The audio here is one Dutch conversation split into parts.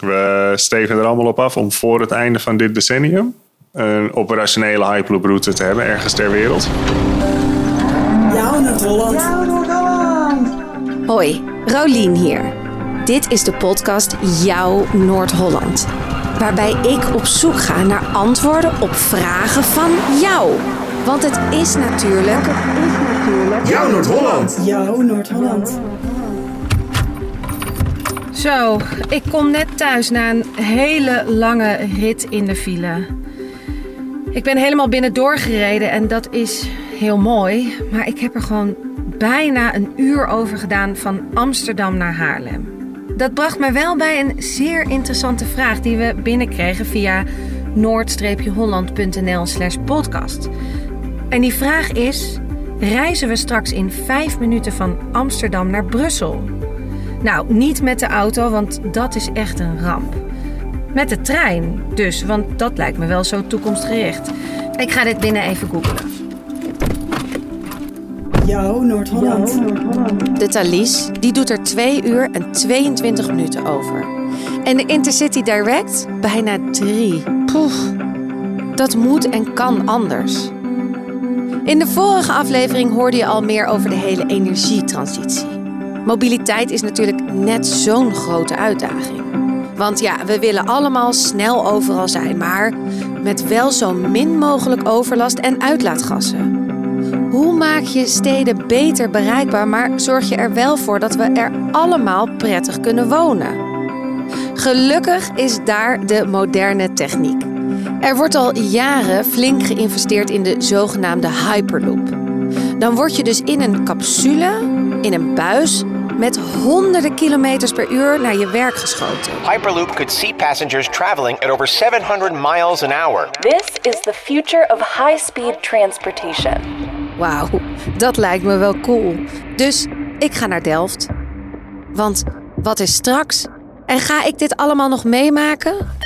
We steven er allemaal op af om voor het einde van dit decennium een operationele Hyperloop route te hebben, ergens ter wereld. Jouw Noord-Holland. Hoi, Rolien hier. Dit is de podcast Jouw Noord-Holland. Waarbij ik op zoek ga naar antwoorden op vragen van jou. Want het is natuurlijk. Jouw Noord-Holland. Jouw Noord-Holland. Zo, ik kom net thuis na een hele lange rit in de file. Ik ben helemaal binnen doorgereden en dat is heel mooi. Maar ik heb er gewoon bijna een uur over gedaan van Amsterdam naar Haarlem. Dat bracht me wel bij een zeer interessante vraag die we binnenkregen via noord-holland.nl slash podcast. En die vraag is, reizen we straks in vijf minuten van Amsterdam naar Brussel? Nou, niet met de auto, want dat is echt een ramp. Met de trein dus, want dat lijkt me wel zo toekomstgericht. Ik ga dit binnen even googlen. Jouw Noord-Holland. De Thalys die doet er 2 uur en 22 minuten over. En de Intercity Direct bijna 3. Poeh, dat moet en kan anders. In de vorige aflevering hoorde je al meer over de hele energietransitie. Mobiliteit is natuurlijk net zo'n grote uitdaging. Want ja, we willen allemaal snel overal zijn, maar met wel zo min mogelijk overlast en uitlaatgassen. Hoe maak je steden beter bereikbaar, maar zorg je er wel voor dat we er allemaal prettig kunnen wonen? Gelukkig is daar de moderne techniek. Er wordt al jaren flink geïnvesteerd in de zogenaamde Hyperloop. Dan word je dus in een capsule, in een buis, met honderden kilometers per uur naar je werk geschoten. Hyperloop could see passengers traveling at over 700 miles an hour. This is the future of high-speed transportation. Wauw, dat lijkt me wel cool. Dus ik ga naar Delft. Want wat is straks? En ga ik dit allemaal nog meemaken?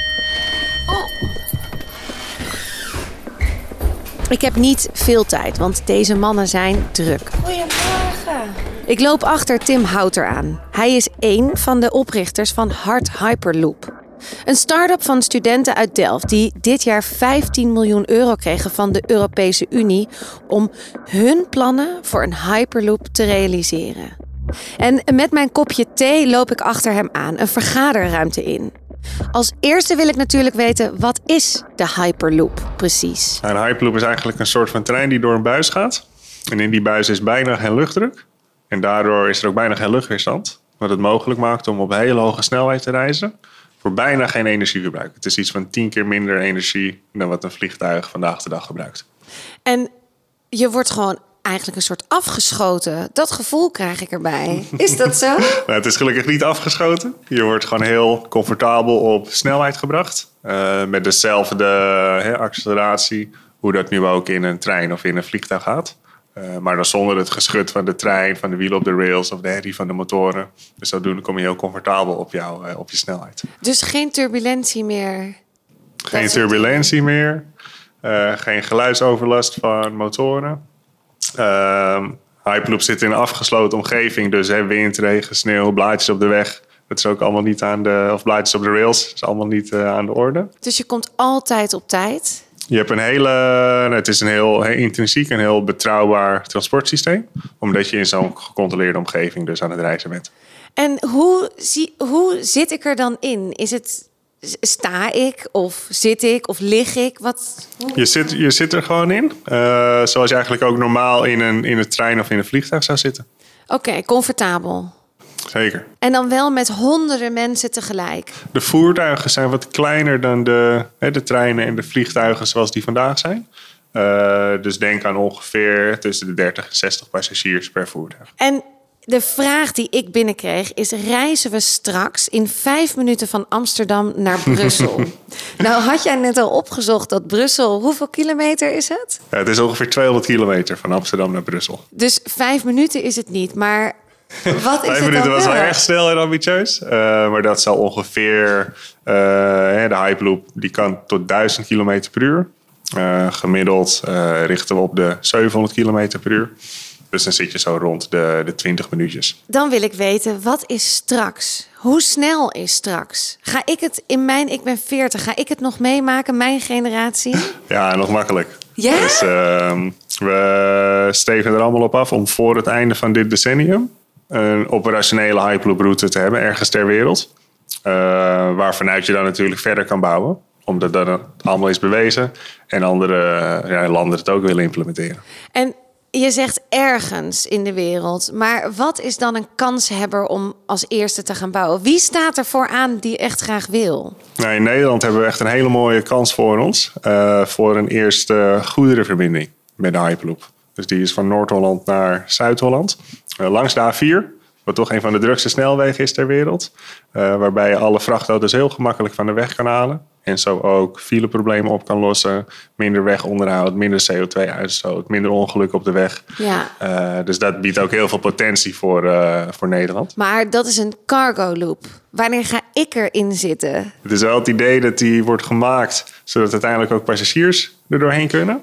Ik heb niet veel tijd, want deze mannen zijn druk. Goedemorgen. Ik loop achter Tim Houter aan. Hij is één van de oprichters van Hard Hyperloop. Een start-up van studenten uit Delft die dit jaar 15 miljoen euro kregen van de Europese Unie om hun plannen voor een Hyperloop te realiseren. En met mijn kopje thee loop ik achter hem aan, een vergaderruimte in. Als eerste wil ik natuurlijk weten, wat is de Hyperloop precies? Nou, Een Hyperloop is eigenlijk een soort van trein die door een buis gaat. En in die buis is bijna geen luchtdruk. En daardoor is er ook bijna geen luchtweerstand. Wat het mogelijk maakt om op hele hoge snelheid te reizen. Voor bijna geen energieverbruik. Het is iets van tien keer minder energie dan wat een vliegtuig vandaag de dag gebruikt. En je wordt gewoon eigenlijk een soort afgeschoten. Dat gevoel krijg ik erbij. Is dat zo? Nou, het is gelukkig niet afgeschoten. Je wordt gewoon heel comfortabel op snelheid gebracht. Eh, met dezelfde hè, acceleratie. Hoe dat nu ook in een trein of in een vliegtuig gaat. Eh, maar dan zonder het geschut van de trein, van de wielen op de rails of de herrie van de motoren. Dus zodoende kom je heel comfortabel op, jou, eh, op je snelheid. Dus geen turbulentie meer. Geen turbulentie meer. geen geluidsoverlast van motoren. Ehm Hyperloop zit in een afgesloten omgeving. Dus hè, wind, regen, sneeuw, blaadjes op de weg. Dat is ook allemaal niet aan de... Of blaadjes op de rails. Dat is allemaal niet eh, aan de orde. Dus je komt altijd op tijd. Je hebt een hele... nou, Het is een heel, heel intrinsiek en heel betrouwbaar transportsysteem. Omdat je in zo'n gecontroleerde omgeving dus aan het reizen bent. En hoe, zie, hoe zit ik er dan in? Is het sta ik of zit ik of lig ik? Wat? Je zit, je zit er gewoon in. eh, zoals je eigenlijk ook normaal in een, in een trein of in een vliegtuig zou zitten. Oké, comfortabel. Zeker. En dan wel met honderden mensen tegelijk. De voertuigen zijn wat kleiner dan de, hè, de treinen en de vliegtuigen zoals die vandaag zijn. Eh, dus denk aan ongeveer tussen de 30 en 60 passagiers per voertuig. En de vraag die ik binnenkreeg is: reizen we straks in vijf minuten van Amsterdam naar Brussel? nou, had jij net al opgezocht dat Brussel, hoeveel kilometer is het? Ja, het is ongeveer 200 kilometer van Amsterdam naar Brussel. Dus vijf minuten is het niet, maar wat is Vijf het minuten was wel erg snel en ambitieus. Eh, maar dat zal ongeveer... hè, de Hyperloop die kan tot 1000 km per uur. Eh, gemiddeld richten we op de 700 km per uur. Dus dan zit je zo rond de, de 20 minuutjes. Dan wil ik weten, wat is straks? Hoe snel is straks? Ga ik het in mijn, ik ben 40, ga ik het nog meemaken, mijn generatie? Ja, nog makkelijk. Ja? Dus ehm, we steven er allemaal op af om voor het einde van dit decennium een operationele Hyperloop route te hebben, ergens ter wereld. Uh, waarvanuit je dan natuurlijk verder kan bouwen. Omdat dat allemaal is bewezen. En andere ja, landen het ook willen implementeren. En je zegt ergens in de wereld. Maar wat is dan een kanshebber om als eerste te gaan bouwen? Wie staat er vooraan die echt graag wil? Nou, in Nederland hebben we echt een hele mooie kans voor ons. Uh, voor een eerste goederenverbinding met de Hyperloop. Dus die is van Noord-Holland naar Zuid-Holland. Uh, langs de A4. Wat toch een van de drukste snelwegen is ter wereld. Uh, waarbij je alle vrachtauto's heel gemakkelijk van de weg kan halen. En zo ook fileproblemen op kan lossen. Minder wegonderhoud, minder CO2-uitstoot, minder ongelukken op de weg. Ja. Uh, dus dat biedt ook heel veel potentie voor, uh, voor Nederland. Maar dat is een cargo loop. Wanneer ga ik erin zitten? Het is wel het idee dat die wordt gemaakt zodat uiteindelijk ook passagiers er doorheen kunnen.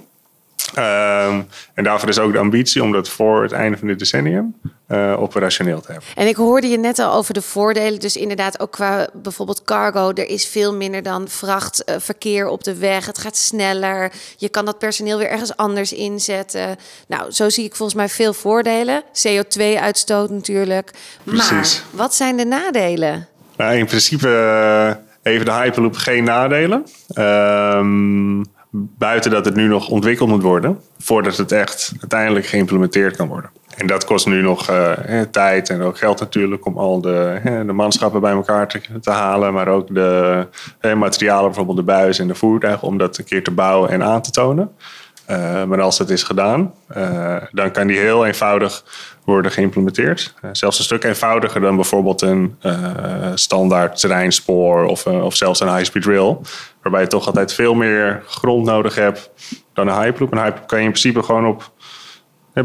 Um, en daarvoor is ook de ambitie om dat voor het einde van dit decennium uh, operationeel te hebben. En ik hoorde je net al over de voordelen. Dus inderdaad, ook qua bijvoorbeeld cargo, er is veel minder dan vrachtverkeer op de weg. Het gaat sneller. Je kan dat personeel weer ergens anders inzetten. Nou, zo zie ik volgens mij veel voordelen. CO2-uitstoot natuurlijk. Precies. Maar wat zijn de nadelen? Nou, in principe uh, heeft de Hyperloop geen nadelen. Um, Buiten dat het nu nog ontwikkeld moet worden, voordat het echt uiteindelijk geïmplementeerd kan worden. En dat kost nu nog uh, tijd en ook geld natuurlijk om al de, de manschappen bij elkaar te, te halen, maar ook de uh, materialen, bijvoorbeeld de buis en de voertuigen, om dat een keer te bouwen en aan te tonen. Uh, maar als dat is gedaan, dan kan die heel eenvoudig worden geïmplementeerd. zelfs een stuk eenvoudiger dan bijvoorbeeld een standaard terreinspoor of, of zelfs een high-speed rail. Waarbij je toch altijd veel meer grond nodig hebt dan een Hyperloop. Een Hyperloop kan je in principe gewoon op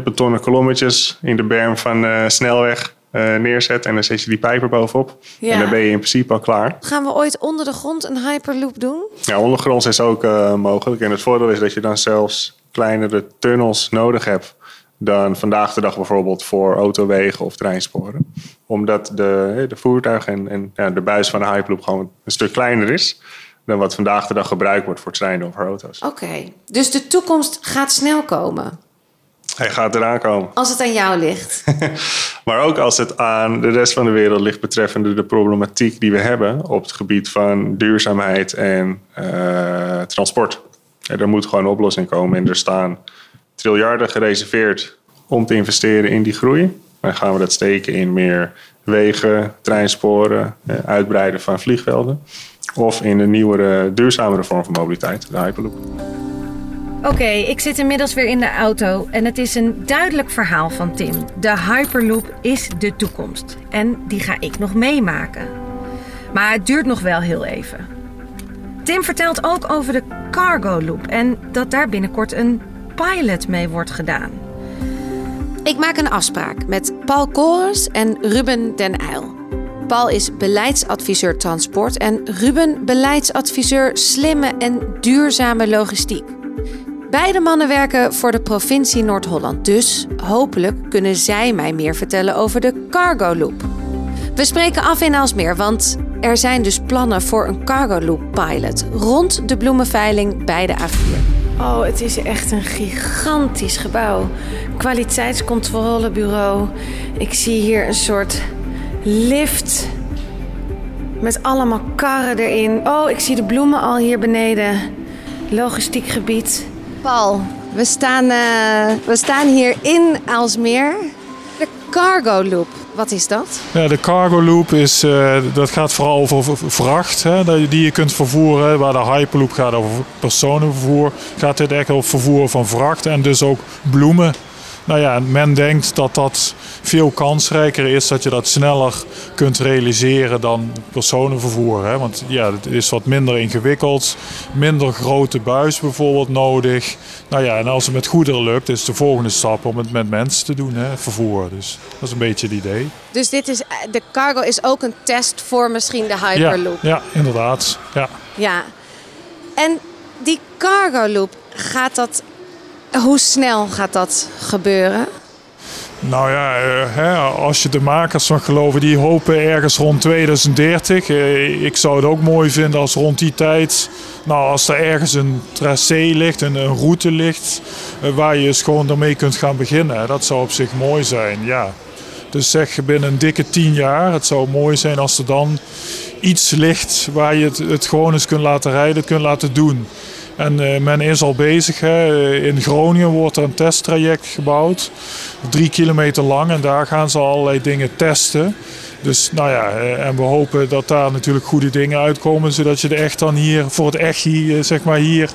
betonnen kolommetjes in de berm van snelweg uh, neerzetten. En dan zet je die pijper bovenop. Ja. En dan ben je in principe al klaar. Gaan we ooit onder de grond een Hyperloop doen? Ja, ondergronds is ook uh, mogelijk. En het voordeel is dat je dan zelfs kleinere tunnels nodig hebt dan vandaag de dag bijvoorbeeld voor autowegen of treinsporen. Omdat de, de voertuig en, en ja, de buis van de Hyperloop gewoon een stuk kleiner is dan wat vandaag de dag gebruikt wordt voor treinen of voor auto's. Oké, okay. dus de toekomst gaat snel komen? Hij gaat eraan komen. Als het aan jou ligt. maar ook als het aan de rest van de wereld ligt betreffende de problematiek die we hebben op het gebied van duurzaamheid en uh, transport. En er moet gewoon een oplossing komen en er staan triljarden gereserveerd om te investeren in die groei. Dan gaan we dat steken in meer wegen, treinsporen, uitbreiden van vliegvelden. Of in een nieuwere, duurzamere vorm van mobiliteit, de Hyperloop. Oké, ik zit inmiddels weer in de auto en het is een duidelijk verhaal van Tim. De Hyperloop is de toekomst en die ga ik nog meemaken. Maar het duurt nog wel heel even. Tim vertelt ook over de Cargo Loop en dat daar binnenkort een pilot mee wordt gedaan. Ik maak een afspraak met Paul Kores en Ruben den Uyl. Paul is beleidsadviseur transport en Ruben beleidsadviseur slimme en duurzame logistiek. Beide mannen werken voor de provincie Noord-Holland, dus hopelijk kunnen zij mij meer vertellen over de Cargo Loop. We spreken af in Alsmeer, want er zijn dus plannen voor een Cargo Loop pilot rond de bloemenveiling bij de A4. Oh, het is echt een gigantisch gebouw. Kwaliteitscontrolebureau. Ik zie hier een soort lift met allemaal karren erin. Oh, ik zie de bloemen al hier beneden. Logistiek gebied. Paul, we staan, uh, we staan hier in Aalsmeer. De Cargo Loop, wat is dat? Ja, de Cargo Loop is, uh, dat gaat vooral over vracht hè, die je kunt vervoeren. Waar de Hyperloop gaat over personenvervoer, gaat dit echt over vervoer van vracht en dus ook bloemen. Nou ja, men denkt dat dat veel kansrijker is, dat je dat sneller kunt realiseren dan personenvervoer. Hè? Want ja, het is wat minder ingewikkeld, minder grote buis bijvoorbeeld nodig. Nou ja, en als het met goederen lukt, is de volgende stap om het met mensen te doen, hè? vervoer. Dus dat is een beetje het idee. Dus dit is, de cargo is ook een test voor misschien de Hyperloop? Ja, ja inderdaad. Ja. ja. En die cargo loop, gaat dat hoe snel gaat dat gebeuren? Nou ja, eh, als je de makers mag geloven, die hopen ergens rond 2030. Eh, ik zou het ook mooi vinden als rond die tijd, nou als er ergens een tracé ligt, een, route ligt, eh, waar je eens gewoon ermee kunt gaan beginnen. Dat zou op zich mooi zijn, ja. Dus zeg binnen een dikke tien jaar, het zou mooi zijn als er dan iets ligt waar je het, het gewoon eens kunt laten rijden, kunt laten doen. En uh, men is al bezig. Hè. In Groningen wordt er een testtraject gebouwd. Drie kilometer lang. En daar gaan ze allerlei dingen testen. Dus nou ja, eh, en we hopen dat daar natuurlijk goede dingen uitkomen. Zodat je er echt dan hier, voor het echt hier, zeg maar hier,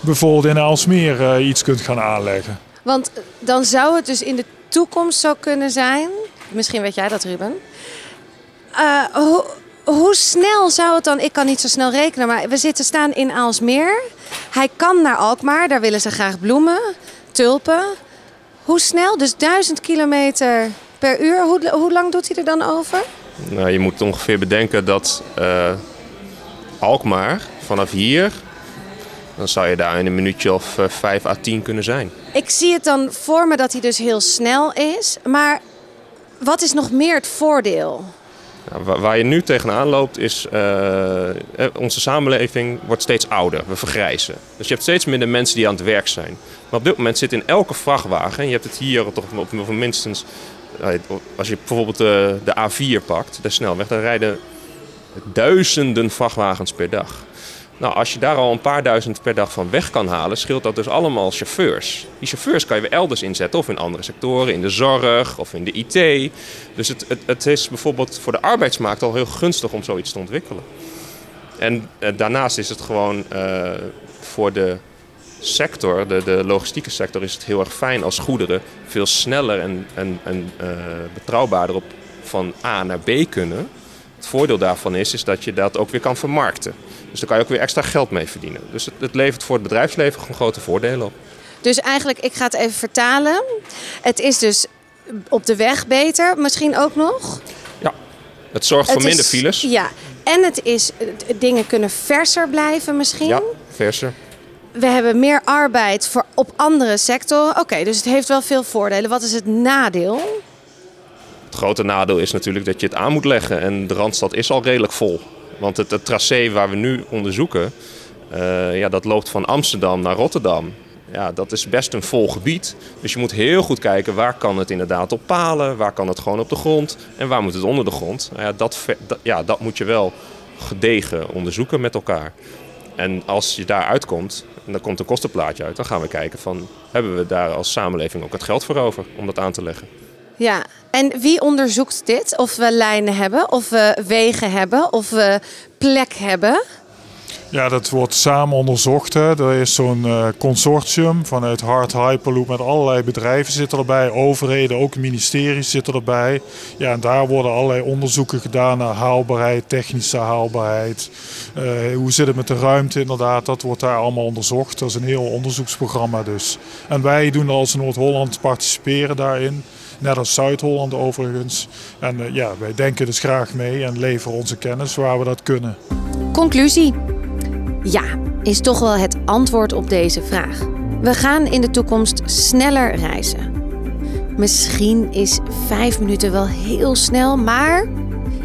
bijvoorbeeld in Alsmeer uh, iets kunt gaan aanleggen. Want dan zou het dus in de toekomst zo kunnen zijn. Misschien weet jij dat, Ruben. Hoe snel zou het dan? Ik kan niet zo snel rekenen, maar we zitten staan in Aalsmeer. Hij kan naar Alkmaar, daar willen ze graag bloemen, tulpen. Hoe snel? Dus 1000 kilometer per uur. Hoe, hoe lang doet hij er dan over? Nou, je moet ongeveer bedenken dat uh, Alkmaar vanaf hier, dan zou je daar in een minuutje of uh, 5 à 10 kunnen zijn. Ik zie het dan voor me dat hij dus heel snel is. Maar wat is nog meer het voordeel? Nou, waar je nu tegenaan loopt is, uh, onze samenleving wordt steeds ouder. We vergrijzen. Dus je hebt steeds minder mensen die aan het werk zijn. Maar op dit moment zit in elke vrachtwagen, en je hebt het hier toch op, minstens, als je bijvoorbeeld de, de A4 pakt, de snelweg, dan rijden duizenden vrachtwagens per dag. Nou, als je daar al een paar duizend per dag van weg kan halen, scheelt dat dus allemaal chauffeurs. Die chauffeurs kan je weer elders inzetten, of in andere sectoren, in de zorg of in de IT. Dus het, het, het is bijvoorbeeld voor de arbeidsmarkt al heel gunstig om zoiets te ontwikkelen. En eh, daarnaast is het gewoon uh, voor de sector, de, de logistieke sector, is het heel erg fijn als goederen veel sneller en, uh, betrouwbaarder op van A naar B kunnen. Het voordeel daarvan is, is dat je dat ook weer kan vermarkten. Dus daar kan je ook weer extra geld mee verdienen. Dus het, het levert voor het bedrijfsleven gewoon grote voordelen op. Dus eigenlijk, ik ga het even vertalen. Het is dus op de weg beter, misschien ook nog. Ja, het zorgt voor minder is- files. Ja, en het is, eh, dingen kunnen verser blijven misschien. Ja, verser. We hebben meer arbeid voor op andere sectoren. Oké, dus het heeft wel veel voordelen. Wat is het nadeel? Het grote nadeel is natuurlijk dat je het aan moet leggen. En de Randstad is al redelijk vol. Want het, tracé waar we nu onderzoeken, eh, ja, dat loopt van Amsterdam naar Rotterdam. Ja, dat is best een vol gebied. Dus je moet heel goed kijken waar kan het inderdaad op palen, waar kan het gewoon op de grond en waar moet het onder de grond. Nou ja, dat, dat- ja, dat moet je wel gedegen onderzoeken met elkaar. En als je daar uitkomt, en dan komt een kostenplaatje uit, dan gaan we kijken van hebben we daar als samenleving ook het geld voor over om dat aan te leggen. Ja, en wie onderzoekt dit? Of we lijnen hebben, of we wegen hebben, of we plek hebben? Ja, dat wordt samen onderzocht. Er is zo'n eh, consortium vanuit Hard Hyperloop met allerlei bedrijven zitten erbij. Overheden, ook ministeries zitten erbij. Ja, en daar worden allerlei onderzoeken gedaan naar haalbaarheid, technische haalbaarheid. Eh, hoe zit het met de ruimte inderdaad? Dat wordt daar allemaal onderzocht. Dat is een heel onderzoeksprogramma dus. En wij doen als Noord-Holland participeren daarin. Net als Zuid-Holland overigens. En eh, ja, wij denken dus graag mee en leveren onze kennis waar we dat kunnen. Conclusie. Ja, is toch wel het antwoord op deze vraag. We gaan in de toekomst sneller reizen. Misschien is 5 minuten wel heel snel, maar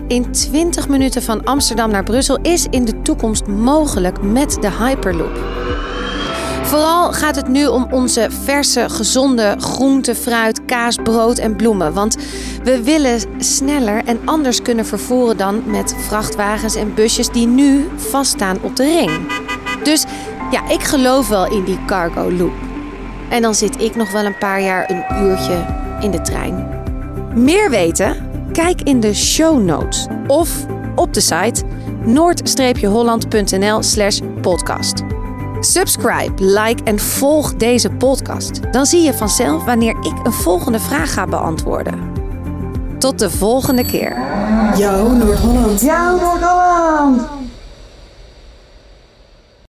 in 20 minuten van Amsterdam naar Brussel is in de toekomst mogelijk met de Hyperloop. Vooral gaat het nu om onze verse, gezonde groente, fruit, kaas, brood en bloemen. Want we willen sneller en anders kunnen vervoeren dan met vrachtwagens en busjes die nu vaststaan op de ring. Dus ja, ik geloof wel in die cargo loop. En dan zit ik nog wel een paar jaar een uurtje in de trein. Meer weten? Kijk in de show notes of op de site noord-holland.nl slash podcast. Subscribe, like en volg deze podcast. Dan zie je vanzelf wanneer ik een volgende vraag ga beantwoorden. Tot de volgende keer. Jouw Noord-Holland. Jouw Noord-Holland!